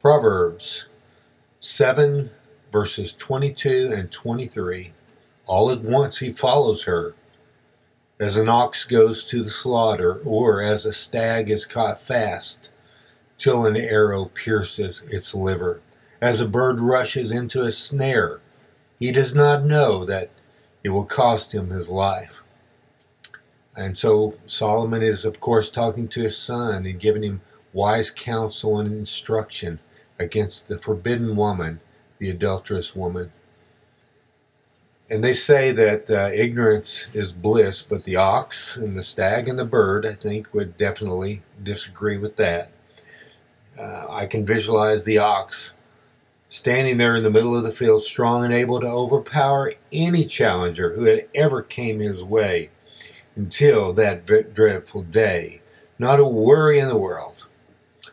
Proverbs 7 verses 22 and 23. All at once he follows her, as an ox goes to the slaughter, or as a stag is caught fast, till an arrow pierces its liver, as a bird rushes into a snare. He does not know that it will cost him his life. And so Solomon is, of course, talking to his son and giving him wise counsel and instruction against the forbidden woman, the adulterous woman. And they say that uh, ignorance is bliss, but the ox and the stag and the bird, I think, would definitely disagree with that. Uh, I can visualize the ox standing there in the middle of the field, strong and able to overpower any challenger who had ever came his way until that dreadful day. Not a worry in the world.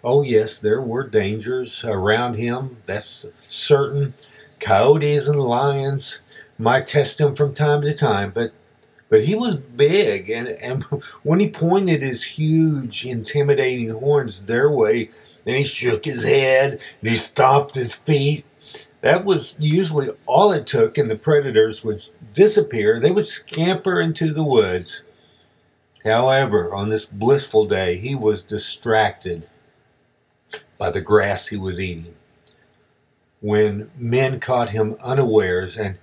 Oh, yes, there were dangers around him, that's certain. Coyotes and lions might test him from time to time, but but he was big, and, and when he pointed his huge, intimidating horns their way, and he shook his head and he stomped his feet, that was usually all it took, and the predators would disappear. They would scamper into the woods. However, on this blissful day, he was distracted by the grass he was eating. When men caught him unawares, and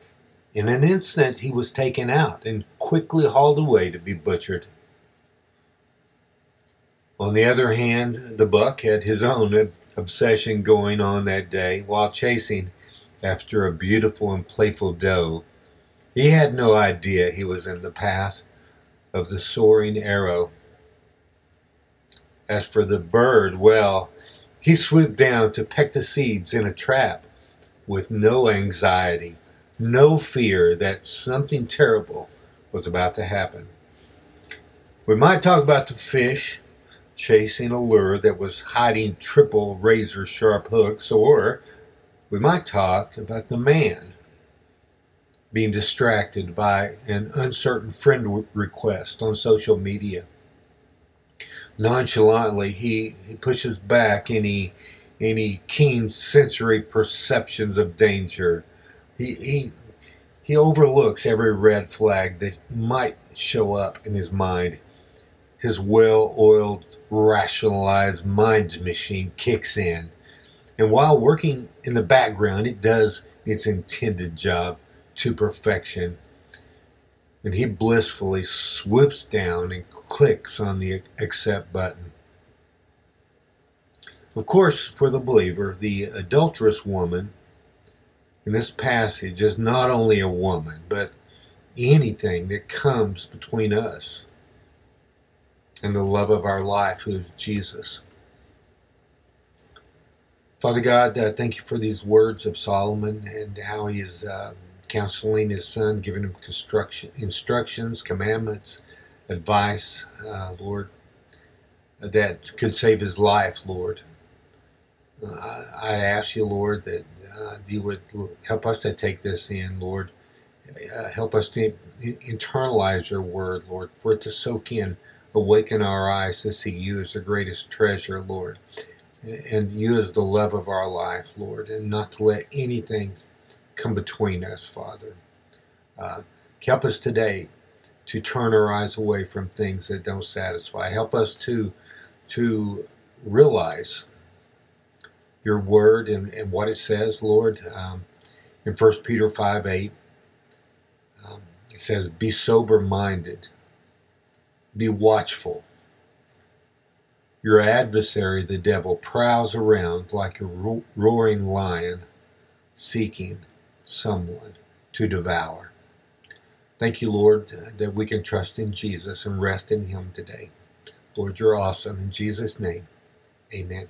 in an instant he was taken out and quickly hauled away to be butchered. On the other hand, the buck had his own obsession going on that day while chasing after a beautiful and playful doe. He had no idea he was in the path of the soaring arrow. As for the bird, well, he swooped down to peck the seeds in a trap with no anxiety, no fear that something terrible was about to happen. We might talk about the fish chasing a lure that was hiding triple razor sharp hooks, or we might talk about the man being distracted by an uncertain friend request on social media. Nonchalantly, he, he pushes back any any keen sensory perceptions of danger. He, he, he overlooks every red flag that might show up in his mind. His well oiled, rationalized mind machine kicks in. And while working in the background, it does its intended job to perfection. And he blissfully swoops down and clicks on the accept button. Of course, for the believer, the adulterous woman in this passage is not only a woman, but anything that comes between us and the love of our life, who is Jesus. Father God, uh, thank you for these words of Solomon and how he is uh, counseling his son, giving him construction, instructions, commandments, advice, uh, Lord, that could save his life, Lord. Uh, I ask you, Lord, that uh, you would help us to take this in, Lord. Uh, help us to internalize your word, Lord, for it to soak in, awaken our eyes to see you as the greatest treasure, Lord, and you as the love of our life, Lord, and not to let anything come between us, Father. Uh, help us today to turn our eyes away from things that don't satisfy. Help us to to realize your word and, and what it says, Lord. Um, in 1 Peter 5 8, um, it says, Be sober minded, be watchful. Your adversary, the devil, prowls around like a ro- roaring lion seeking someone to devour. Thank you, Lord, that we can trust in Jesus and rest in Him today. Lord, you're awesome. In Jesus' name, amen.